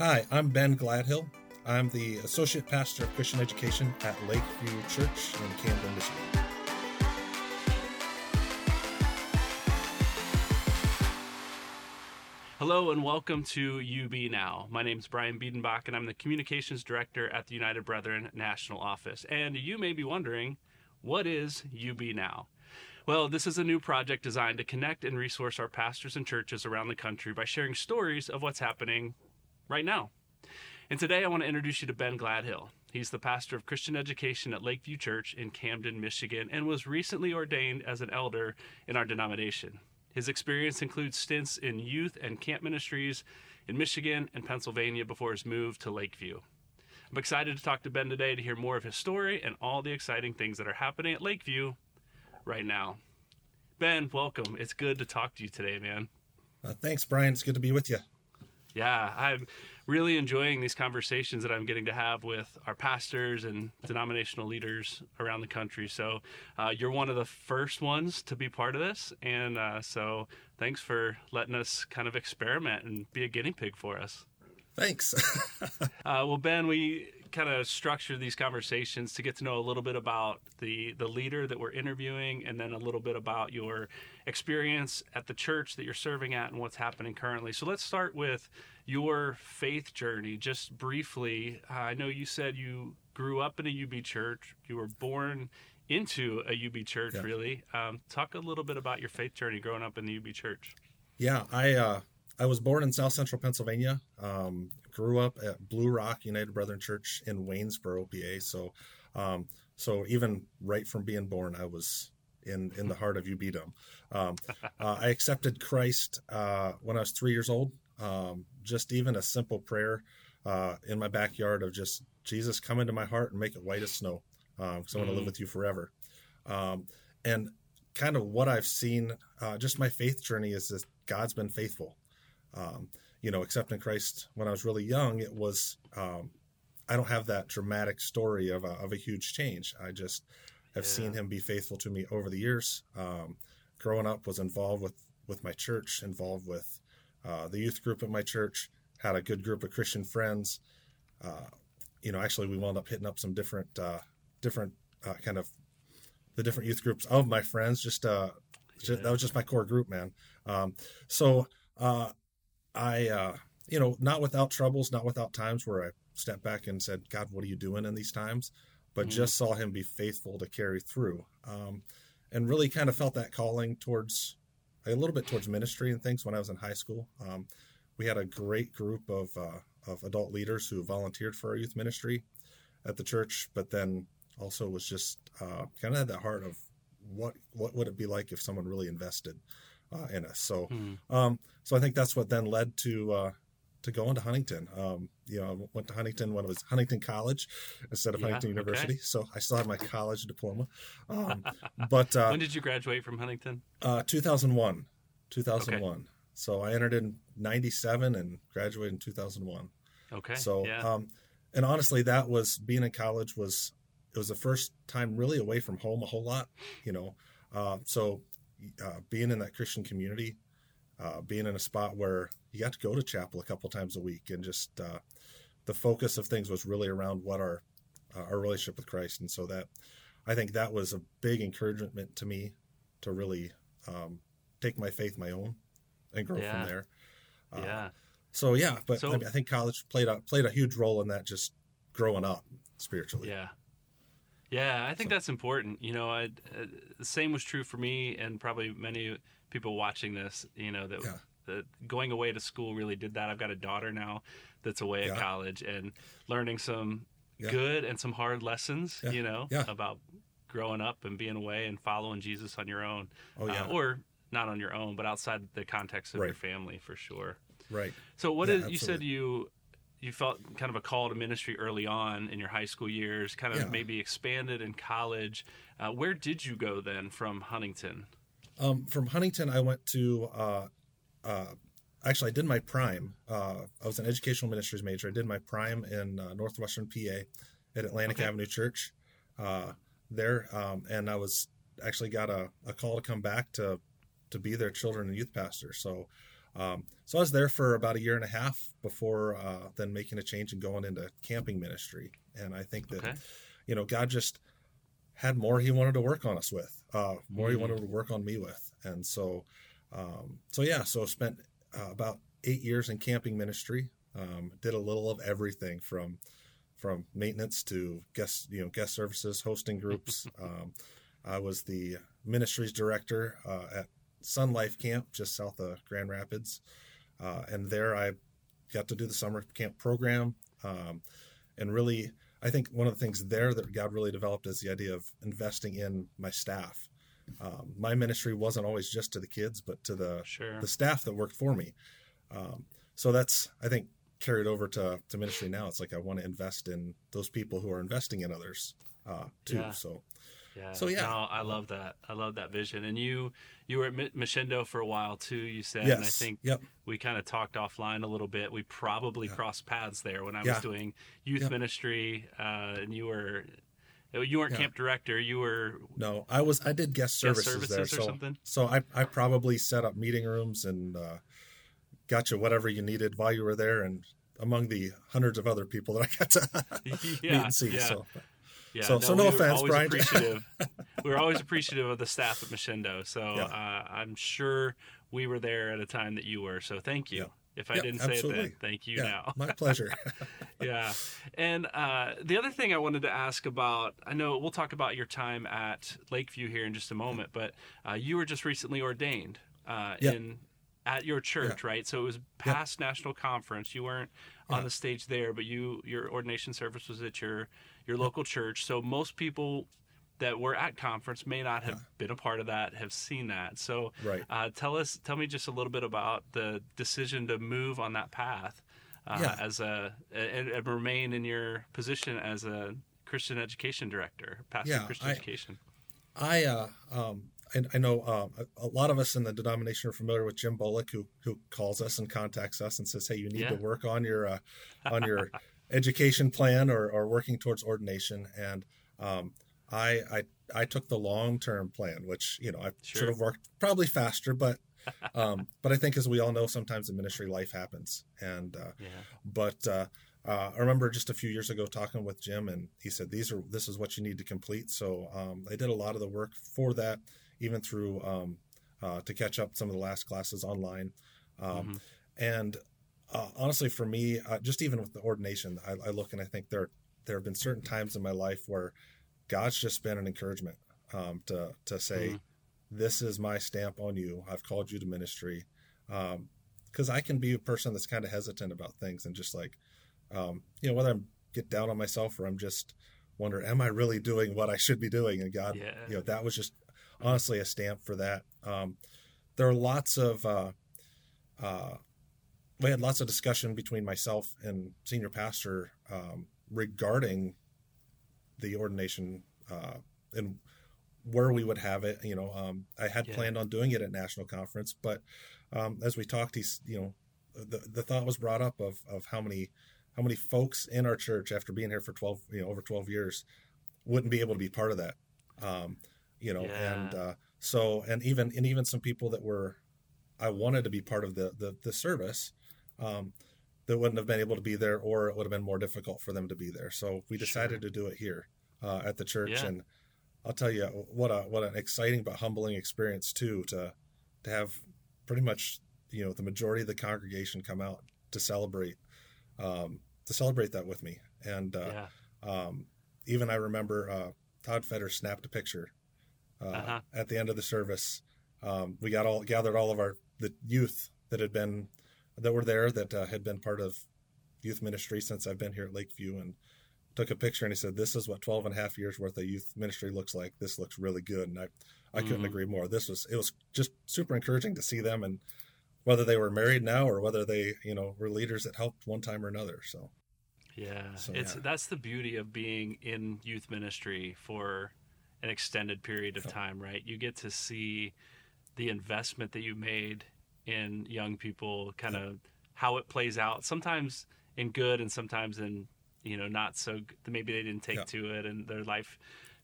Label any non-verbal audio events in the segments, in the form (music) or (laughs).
Hi, I'm Ben Gladhill. I'm the Associate Pastor of Christian Education at Lake View Church in Camden, Michigan. Hello and welcome to UB Now. My name is Brian Biedenbach and I'm the Communications Director at the United Brethren National Office. And you may be wondering, what is UB Now? Well, this is a new project designed to connect and resource our pastors and churches around the country by sharing stories of what's happening right now. And today I want to introduce you to Ben Gladhill. He's the pastor of Christian education at Lake View Church in Camden, Michigan, and was recently ordained as an elder in our denomination. His experience includes stints in youth and camp ministries in Michigan and Pennsylvania before his move to Lake View. I'm excited to talk to Ben today to hear more of his story and all the exciting things that are happening at Lake View right now. Ben, welcome. It's good to talk to you today, man. Uh, thanks, Brian. It's good to be with you. Yeah, I'm really enjoying these conversations that I'm getting to have with our pastors and denominational leaders around the country. So, uh, you're one of the first ones to be part of this. And uh, so, thanks for letting us kind of experiment and be a guinea pig for us. Thanks. (laughs) uh, well, Ben, we kind of structure these conversations to get to know a little bit about the the leader that we're interviewing, and then a little bit about your experience at the church that you're serving at and what's happening currently. So let's start with your faith journey, just briefly. Uh, I know you said you grew up in a UB church. You were born into a UB church, yeah. really. Um, talk a little bit about your faith journey growing up in the UB church. Yeah, I uh, I was born in South Central Pennsylvania. Um, grew up at Blue Rock United Brethren Church in Waynesboro, PA. So, um, so even right from being born, I was in in the heart of UBdom. Um, (laughs) uh, I accepted Christ uh, when I was three years old. Um, just even a simple prayer uh, in my backyard of just Jesus, come into my heart and make it white as snow, because uh, I want to live mm. with you forever. Um, and kind of what I've seen, uh, just my faith journey is that God's been faithful. You know, accepting Christ when I was really young, it was, um, I don't have that dramatic story of a, of a huge change. I just have yeah. seen him be faithful to me over the years. Um, growing up was involved with, with my church, involved with uh, the youth group at my church, had a good group of Christian friends. Uh, you know, actually, we wound up hitting up some different, uh, different uh, kind of the different youth groups of my friends. Just, uh, just that was just my core group, man. Um, so uh, I, uh, you know, not without troubles, not without times where I stepped back and said, God, what are you doing in these times? But mm-hmm. just saw him be faithful to carry through. Um, and really kind of felt that calling towards a little bit towards ministry and things when I was in high school. Um, we had a great group of, uh, of adult leaders who volunteered for our youth ministry at the church, but then also was just uh, kind of had that heart of what what would it be like if someone really invested uh, in us. So, hmm. um, so I think that's what then led to uh, to going to Huntington. Um, you know, I went to Huntington when it was Huntington College instead of yeah, Huntington University. Okay. So I still have my (laughs) college diploma. Um, (laughs) but uh, when did you graduate from Huntington? Uh, 2001. 2001. Okay. So I entered in 97 and graduated in 2001. Okay. So, yeah. um, and honestly, that was being in college was, it was the first time really away from home a whole lot, you know. Uh, so uh, being in that Christian community, uh, being in a spot where you got to go to chapel a couple times a week, and just uh, the focus of things was really around what our uh, our relationship with Christ, and so that I think that was a big encouragement to me to really um, take my faith my own and grow yeah. from there. Uh, yeah. So yeah, but so, I, mean, I think college played a played a huge role in that, just growing up spiritually. Yeah. Yeah, I think so. that's important. You know, I, uh, the same was true for me, and probably many people watching this. You know that. Yeah. going away to school really did that. I've got a daughter now that's away yeah. at college and learning some yeah. good and some hard lessons, you know, about growing up and being away and following Jesus on your own. Oh, yeah. Uh, or not on your own, but outside the context of right. your family for sure. Right. So what what is, you said you you felt kind of a call to ministry early on in your high school years, kind of yeah. maybe expanded in college. Uh, where did you go then from Huntington? Um, from Huntington, I went to, uh, uh, actually, I did my prime. Uh, I was an educational ministries major. I did my prime in uh, Northwestern PA at Atlantic okay. Avenue Church uh, there. Um, and I was actually got a, a, call to come back to, to be their children and youth pastor. So Um, so I was there for about a year and a half before uh, then making a change and going into camping ministry. And I think that, Okay. you know, God just had more He wanted to work on us with, uh, more He Mhm. wanted to work on me with. And so, um, so yeah, so spent uh, about eight years in camping ministry. Um, did a little of everything from from maintenance to guest you know guest services, hosting groups. (laughs) um, I was the ministries director uh, at Sun Life Camp just south of Grand Rapids, uh, and there I got to do the summer camp program. Um, and really, I think one of the things there that God really developed is the idea of investing in my staff. Um, my ministry wasn't always just to the kids, but to the Sure. the staff that worked for me. Um, so that's I think carried over to to ministry now. It's like I want to invest in those people who are investing in others uh, too. Yeah. So Yeah. So, yeah. No, I love that. I love that vision. And you you were at Michindoh for a while too. You said, and I think yep, we kind of talked offline a little bit. We probably Yeah. crossed paths there when I was doing youth Yeah. ministry, uh, and you were you weren't Yeah. camp director. You were no, I was I did guest guest services, services there. or So something. so I I probably set up meeting rooms and uh, got you whatever you needed while you were there, and among the hundreds of other people that I got to (laughs) meet (laughs) and see. yeah, So yeah. so- so no we offense, Brian. Appreciative. (laughs) we were always appreciative of the staff at Michindoh. So Yeah. uh, I'm sure we were there at a time that you were. So thank you. Yeah. If I Yeah, didn't say it then, thank you yeah, now. my (laughs) pleasure. yeah. And uh, the other thing I wanted to ask about, I know we'll talk about your time at Lake View here in just a moment, but uh, you were just recently ordained uh, Yeah. in at your church, right? So it was past national conference. You weren't on Yeah. the stage there, but you your ordination service was at your your local church. So most people that were at conference may not have Yeah. been a part of that, have seen that. So right. uh, tell us, tell me just a little bit about the decision to move on that path uh, Yeah. as a and, and remain in your position as a Christian education director, pastor of Yeah, Christian I- education. I uh, um, I, I know um, a, a lot of us in the denomination are familiar with Jim Bullock, who who calls us and contacts us and says, "Hey, you need Yeah. to work on your uh, on your (laughs) education plan or, or working towards ordination." And um, I, I I took the long term plan, which you know I Sure. should have worked probably faster, but um, but I think as we all know, sometimes in ministry life happens, and uh, Yeah, but uh, uh, I remember just a few years ago talking with Jim, and he said these are this is what you need to complete. So um, I did a lot of the work for that, even through um, uh, to catch up some of the last classes online. Um, Mhm. And uh, honestly, for me, uh, just even with the ordination, I, I look and I think there there have been certain times in my life where God's just been an encouragement um, to to say, Mhm. "This is my stamp on you. I've called you to ministry." Because I can be a person that's kind of hesitant about things and just like, um, you know, whether I'm get down on myself or I'm just wonder, am I really doing what I should be doing? And God, Yeah. you know, that was just honestly a stamp for that. Um, there are lots of uh, uh, we had lots of discussion between myself and senior pastor um, regarding the ordination uh, and where we would have it. You know, um, I had Yeah. planned on doing it at national conference, but um, as we talked, he's you know, the the thought was brought up of of how many how many folks in our church after being here for twelve you know over twelve years wouldn't be able to be part of that. Um, you know, and uh, so and even and even some people that were I wanted to be part of the the, the service. Um, that wouldn't have been able to be there, or it would have been more difficult for them to be there. So we decided to do it here uh, at the church, Yeah. and I'll tell you what a what an exciting but humbling experience too to to have pretty much you know the majority of the congregation come out to celebrate um, to celebrate that with me, and uh, yeah, um, even I remember uh, Todd Fetter snapped a picture uh, Uh-huh. at the end of the service. Um, we got all gathered all of our the youth that had been that were there that uh, had been part of youth ministry since I've been here at Lake View and took a picture and he said this is what 12 and a half years worth of youth ministry looks like this looks really good and I I couldn't Mhm. agree more this was it was just super encouraging to see them and whether they were married now or whether they you know were leaders that helped one time or another so yeah. So, it's yeah. that's the beauty of being in youth ministry for an extended period of time, right? You get to see the investment that you made in young people, kind of how it plays out. Sometimes in good, and sometimes in you know not so. Maybe they didn't take Yeah. to it, and their life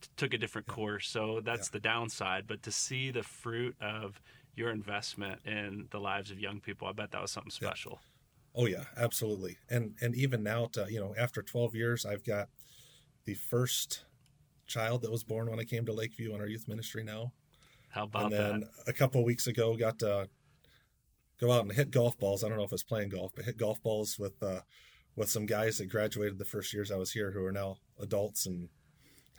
t- took a different Yeah. course. So that's Yeah. the downside. But to see the fruit of your investment in the lives of young people. I bet that was something special. Oh yeah, absolutely. And and even now, to you know, after 12 years, I've got the first child that was born when I came to Lake View in our youth ministry now. How about and then that? a couple weeks ago, got to go out and hit golf balls. I don't know if it's playing golf, but hit golf balls with uh, with some guys that graduated the first years I was here, who are now adults and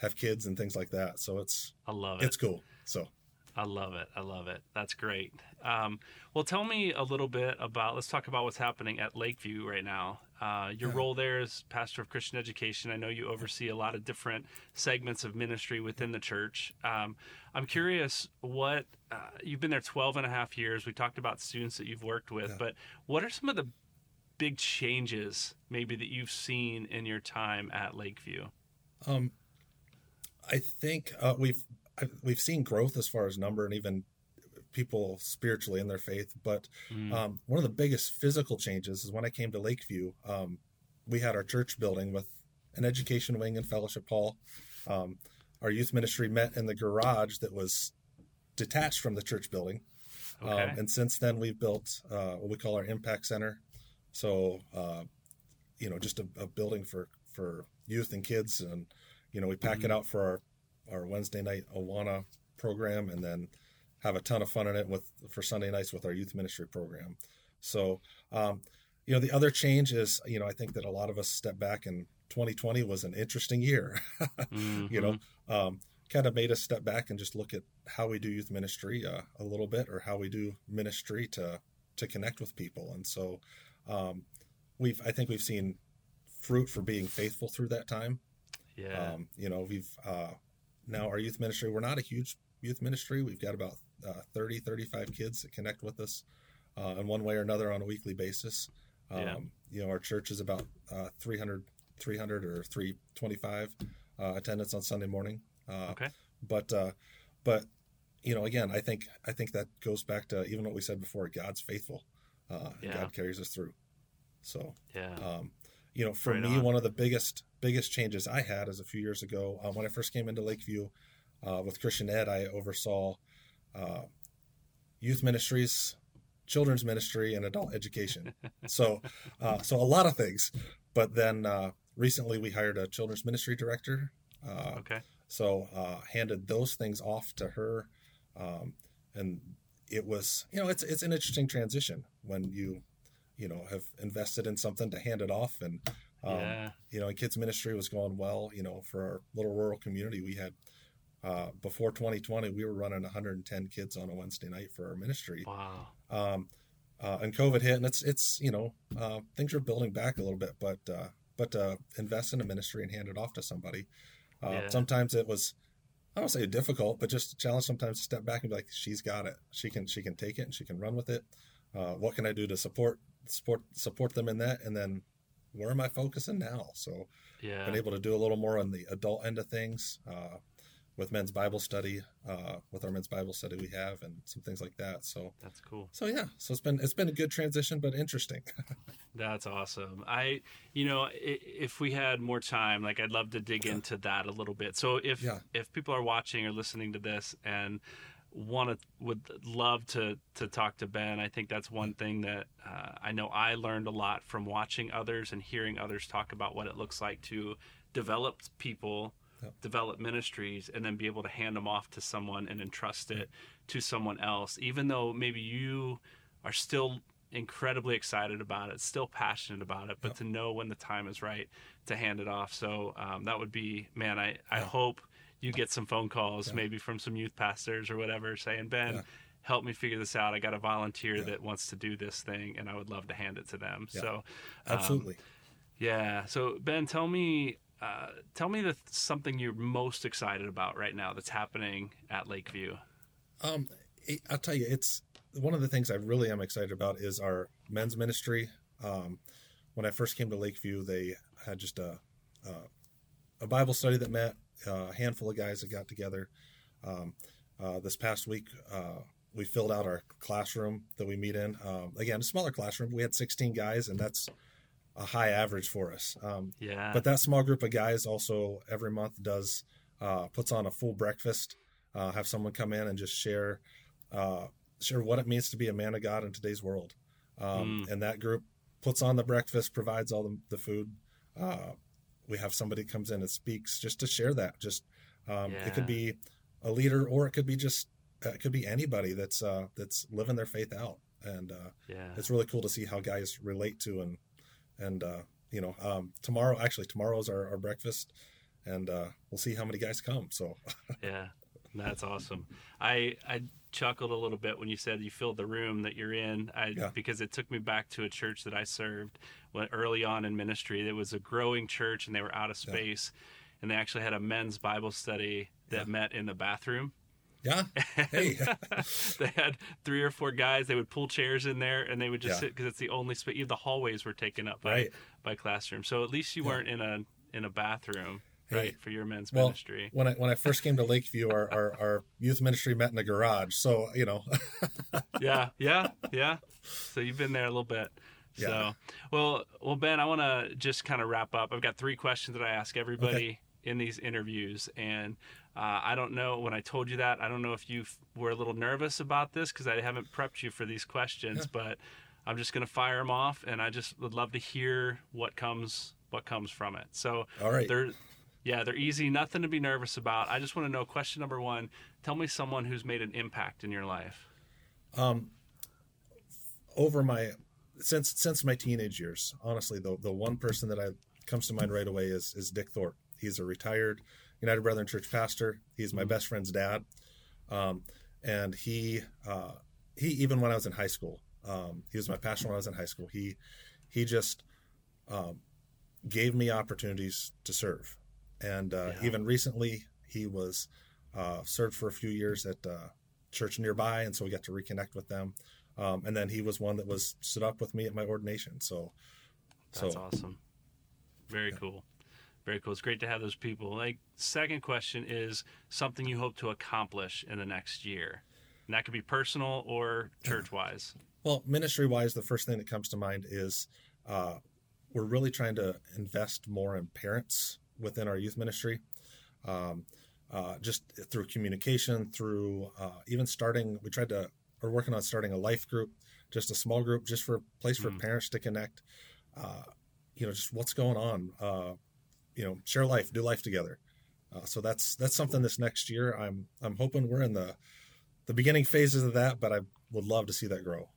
have kids and things like that. So it's I love it. it's cool. So I love it. I love it. That's great. Um, well, tell me a little bit about. Let's talk about what's happening at Lake View right now. Uh, your Yeah. role there as pastor of Christian education. I know you oversee a lot of different segments of ministry within the church. Um, I'm curious what uh, you've been there 12 and a half years. We talked about students that you've worked with, Yeah. but what are some of the big changes maybe that you've seen in your time at Lake View? um, I think uh, we've we've seen growth as far as number and even people spiritually in their faith. But Mm, Um, one of the biggest physical changes is when I came to Lake View. Um, we had our church building with an education wing and fellowship hall. Um, our youth ministry met in the garage that was detached from the church building. okay. Um, and since then, we've built uh, what we call our impact center. So, uh, you know, just a, a building for for youth and kids, and you know, we pack Mm-hmm. it out for our our Wednesday night Awana program, and then have a ton of fun in it with for Sunday nights with our youth ministry program. So, um, you know, the other change is, you know, I think that a lot of us step back and 2020 was an interesting year. (laughs) you know, um, kind of made us step back and just look at how we do youth ministry uh, a little bit, or how we do ministry to to connect with people. And so, um, we've I think we've seen fruit for being faithful through that time. yeah. Um, you know, we've uh, now our youth ministry. We're not a huge youth ministry. We've got about uh, 30, 35 kids that connect with us uh, in one way or another on a weekly basis. Um, Yeah. You know, our church is about uh, 300, 300 or 325 uh, attendance on Sunday morning. Uh, Okay. But, uh, but you know, again, I think I think that goes back to even what we said before. God's faithful. Uh, Yeah. God carries us through. So yeah. um, you know, for Right me, on. one of the biggest biggest changes I had is a few years ago uh, when I first came into Lake View uh, with Christian Ed. I oversaw uh, youth ministries, children's ministry, and adult education. (laughs) so, uh, so a lot of things. But then uh, recently, we hired a children's ministry director. Uh, okay. so uh, handed those things off to her, um, and it was you know it's it's an interesting transition when you you know have invested in something to hand it off and um, yeah. you know kids ministry was going well you know for our little rural community we had uh, before 2020 we were running 110 kids on a Wednesday night for our ministry Wow. um, uh, and COVID hit, and it's it's you know uh, things are building back a little bit, but uh, but uh, invest in a ministry and hand it off to somebody. Uh, Yeah. Sometimes it was I don't say difficult, but just a challenge. Sometimes to step back and be like, she's got it. She can she can take it and she can run with it. Uh, what can I do to support support support them in that? And then where am I focusing now? So Yeah. been able to do a little more on the adult end of things uh, with men's Bible study, uh, with our men's Bible study we have, and some things like that. So That's cool. so yeah, so it's been it's been a good transition, but interesting. (laughs) That's awesome. I, you know, if we had more time, like I'd love to dig into that a little bit. So if Yeah. if people are watching or listening to this and want to would love to to talk to Ben, I think that's one thing that uh, I know I learned a lot from watching others and hearing others talk about what it looks like to develop people. Yep. Develop ministries and then be able to hand them off to someone and entrust it to someone else, even though maybe you are still incredibly excited about it, still passionate about it, but Yep. to know when the time is right to hand it off. So um, that would be, man, I, I Yeah. hope you get some phone calls, Yeah. maybe from some youth pastors or whatever, saying, Ben, Yeah. help me figure this out. I got a volunteer that wants to do this thing, and I would love to hand it to them. So, um, Absolutely. yeah. So Ben, tell me, uh, tell me the something you're most excited about right now that's happening at Lake View. Um, I'll tell you, it's one of the things I really am excited about is our men's ministry. Um, when I first came to Lake View, they had just a a, a Bible study that met a handful of guys that got together. Um, uh, this past week, uh, we filled out our classroom that we meet in. Um, again, a smaller classroom. We had 16 guys, and that's a high average for us. Um, Yeah. but that small group of guys also every month does uh, puts on a full breakfast uh, have someone come in and just share uh, share what it means to be a man of God in today's world. Um, Mm. And that group puts on the breakfast, provides all the, the food. Uh, we have somebody comes in and speaks just to share that. Just um, it could be a leader, or it could be just uh, it could be anybody that's uh, that's living their faith out. And uh, Yeah. it's really cool to see how guys relate to and and uh, you know um, tomorrow actually tomorrow's our, our breakfast and uh, we'll see how many guys come so (laughs) Yeah, that's awesome. I I chuckled a little bit when you said you filled the room that you're in, I, Yeah. because it took me back to a church that I served when early on in ministry. It was a growing church, and they were out of Yeah. space, and they actually had a men's Bible study that Yeah. met in the bathroom. Yeah hey (laughs) they had three or four guys. They would pull chairs in there, and they would just Yeah. sit because it's the only space. Even the hallways were taken up by right by classrooms. So at least you Yeah. weren't in a in a bathroom, Hey, right, for your men's well, ministry. when I when I first came to Lake View our, our, our youth ministry met in a garage so you know (laughs) yeah, yeah, yeah. So you've been there a little bit. Yeah. So, well, well, Ben, I want to just kind of wrap up. I've got three questions that I ask everybody in these interviews, and uh, I don't know when I told you that. I don't know if you were a little nervous about this because I haven't prepped you for these questions, but I'm just going to fire them off, and I just would love to hear what comes what comes from it. So, all right they're yeah, they're easy, nothing to be nervous about. I just want to know question number 1, tell me someone who's made an impact in your life. um over my since since my teenage years honestly the the one person that I comes to mind right away is is Dick Thorpe he's a retired United Brethren Church pastor he's my Mhm. best friend's dad um and he uh he even when I was in high school um he was my pastor when I was in high school he he just um gave me opportunities to serve and uh Yeah. even recently he was uh served for a few years at uh church nearby and so we got to reconnect with them um, and then he was one that was stood up with me at my ordination so That's so awesome. Very Yeah. cool. Very cool. It's great to have those people. Like, second question is something you hope to accomplish in the next year. And that could be personal or church wise. well ministry wise the first thing that comes to mind is uh, we're really trying to invest more in parents within our youth ministry um, uh, just through communication through uh, even starting we tried to we're working on starting a life group just a small group just for a place for Mm. parents to connect uh, you know just what's going on uh, you know share life do life together uh, so that's that's something this next year i'm i'm hoping we're in the the beginning phases of that but i would love to see that grow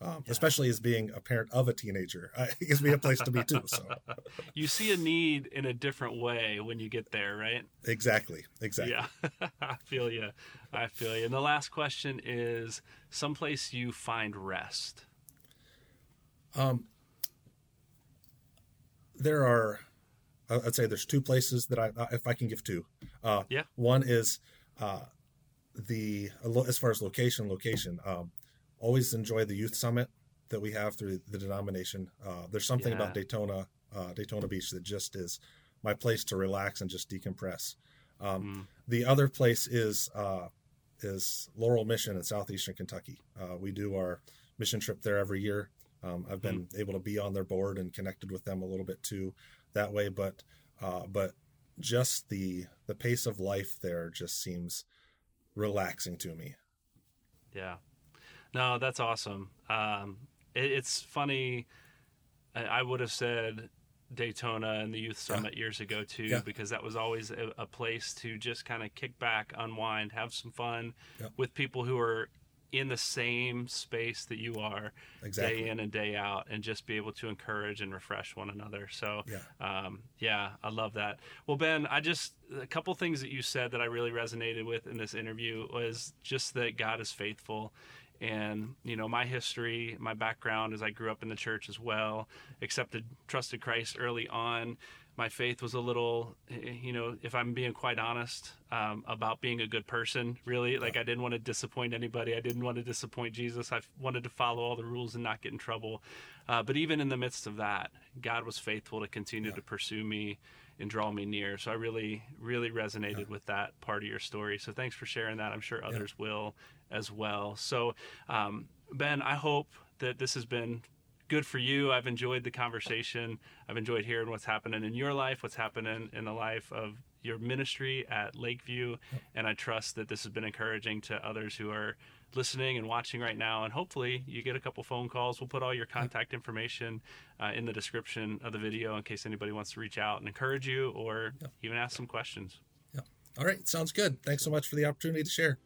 um, Yeah. especially as being a parent of a teenager (laughs) it gives me a place to be too so (laughs) You see a need in a different way when you get there, right? exactly exactly Yeah. (laughs) I feel you. I feel you. And the last question is someplace you find rest. Um, there are, I'd say there's two places that I, if I can give two. Uh, Yeah. One is uh, the as far as location, location. Um, always enjoy the youth summit that we have through the denomination. Uh, there's something Yeah. about Daytona, uh, Daytona Beach that just is my place to relax and just decompress. Um, Mm. the other place is uh, is Laurel Mission in southeastern Kentucky. Uh, we do our mission trip there every year. Um, I've been able to be on their board and connected with them a little bit too that way, but uh, but just the the pace of life there just seems relaxing to me. Yeah. No, that's awesome. Um, it, it's funny. I, I would have said Daytona and the Youth Yeah. Summit years ago too, Yeah. because that was always a, a place to just kind of kick back, unwind, have some fun Yeah. with people who are in the same space that you are Exactly. day in and day out and just be able to encourage and refresh one another so Yeah. um, yeah i love that well ben i just a couple things that you said that i really resonated with in this interview was just that god is faithful and you know my history my background is i grew up in the church as well accepted trusted christ early on my faith was a little eh, you know if i'm being quite honest um, about being a good person really. Like i didn't want to disappoint anybody. I didn't want to disappoint jesus. I wanted to follow all the rules and not get in trouble. Uh, but even in the midst of that god was faithful to continue Yeah. to pursue me and draw me near. So i really really resonated with that part of your story. So thanks for sharing that. I'm sure others will as well. So um, ben i hope that this has been good for you. I've enjoyed the conversation. I've enjoyed hearing what's happening in your life, what's happening in the life of your ministry at Lake View, and I trust that this has been encouraging to others who are listening and watching right now. And hopefully, you get a couple phone calls. We'll put all your contact information uh, in the description of the video in case anybody wants to reach out and encourage you or Yeah. even ask some questions. Yeah. All right. Sounds good. Thanks so much for the opportunity to share.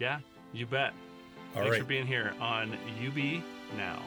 Yeah, you bet. All Thanks right. for being here on UB Now.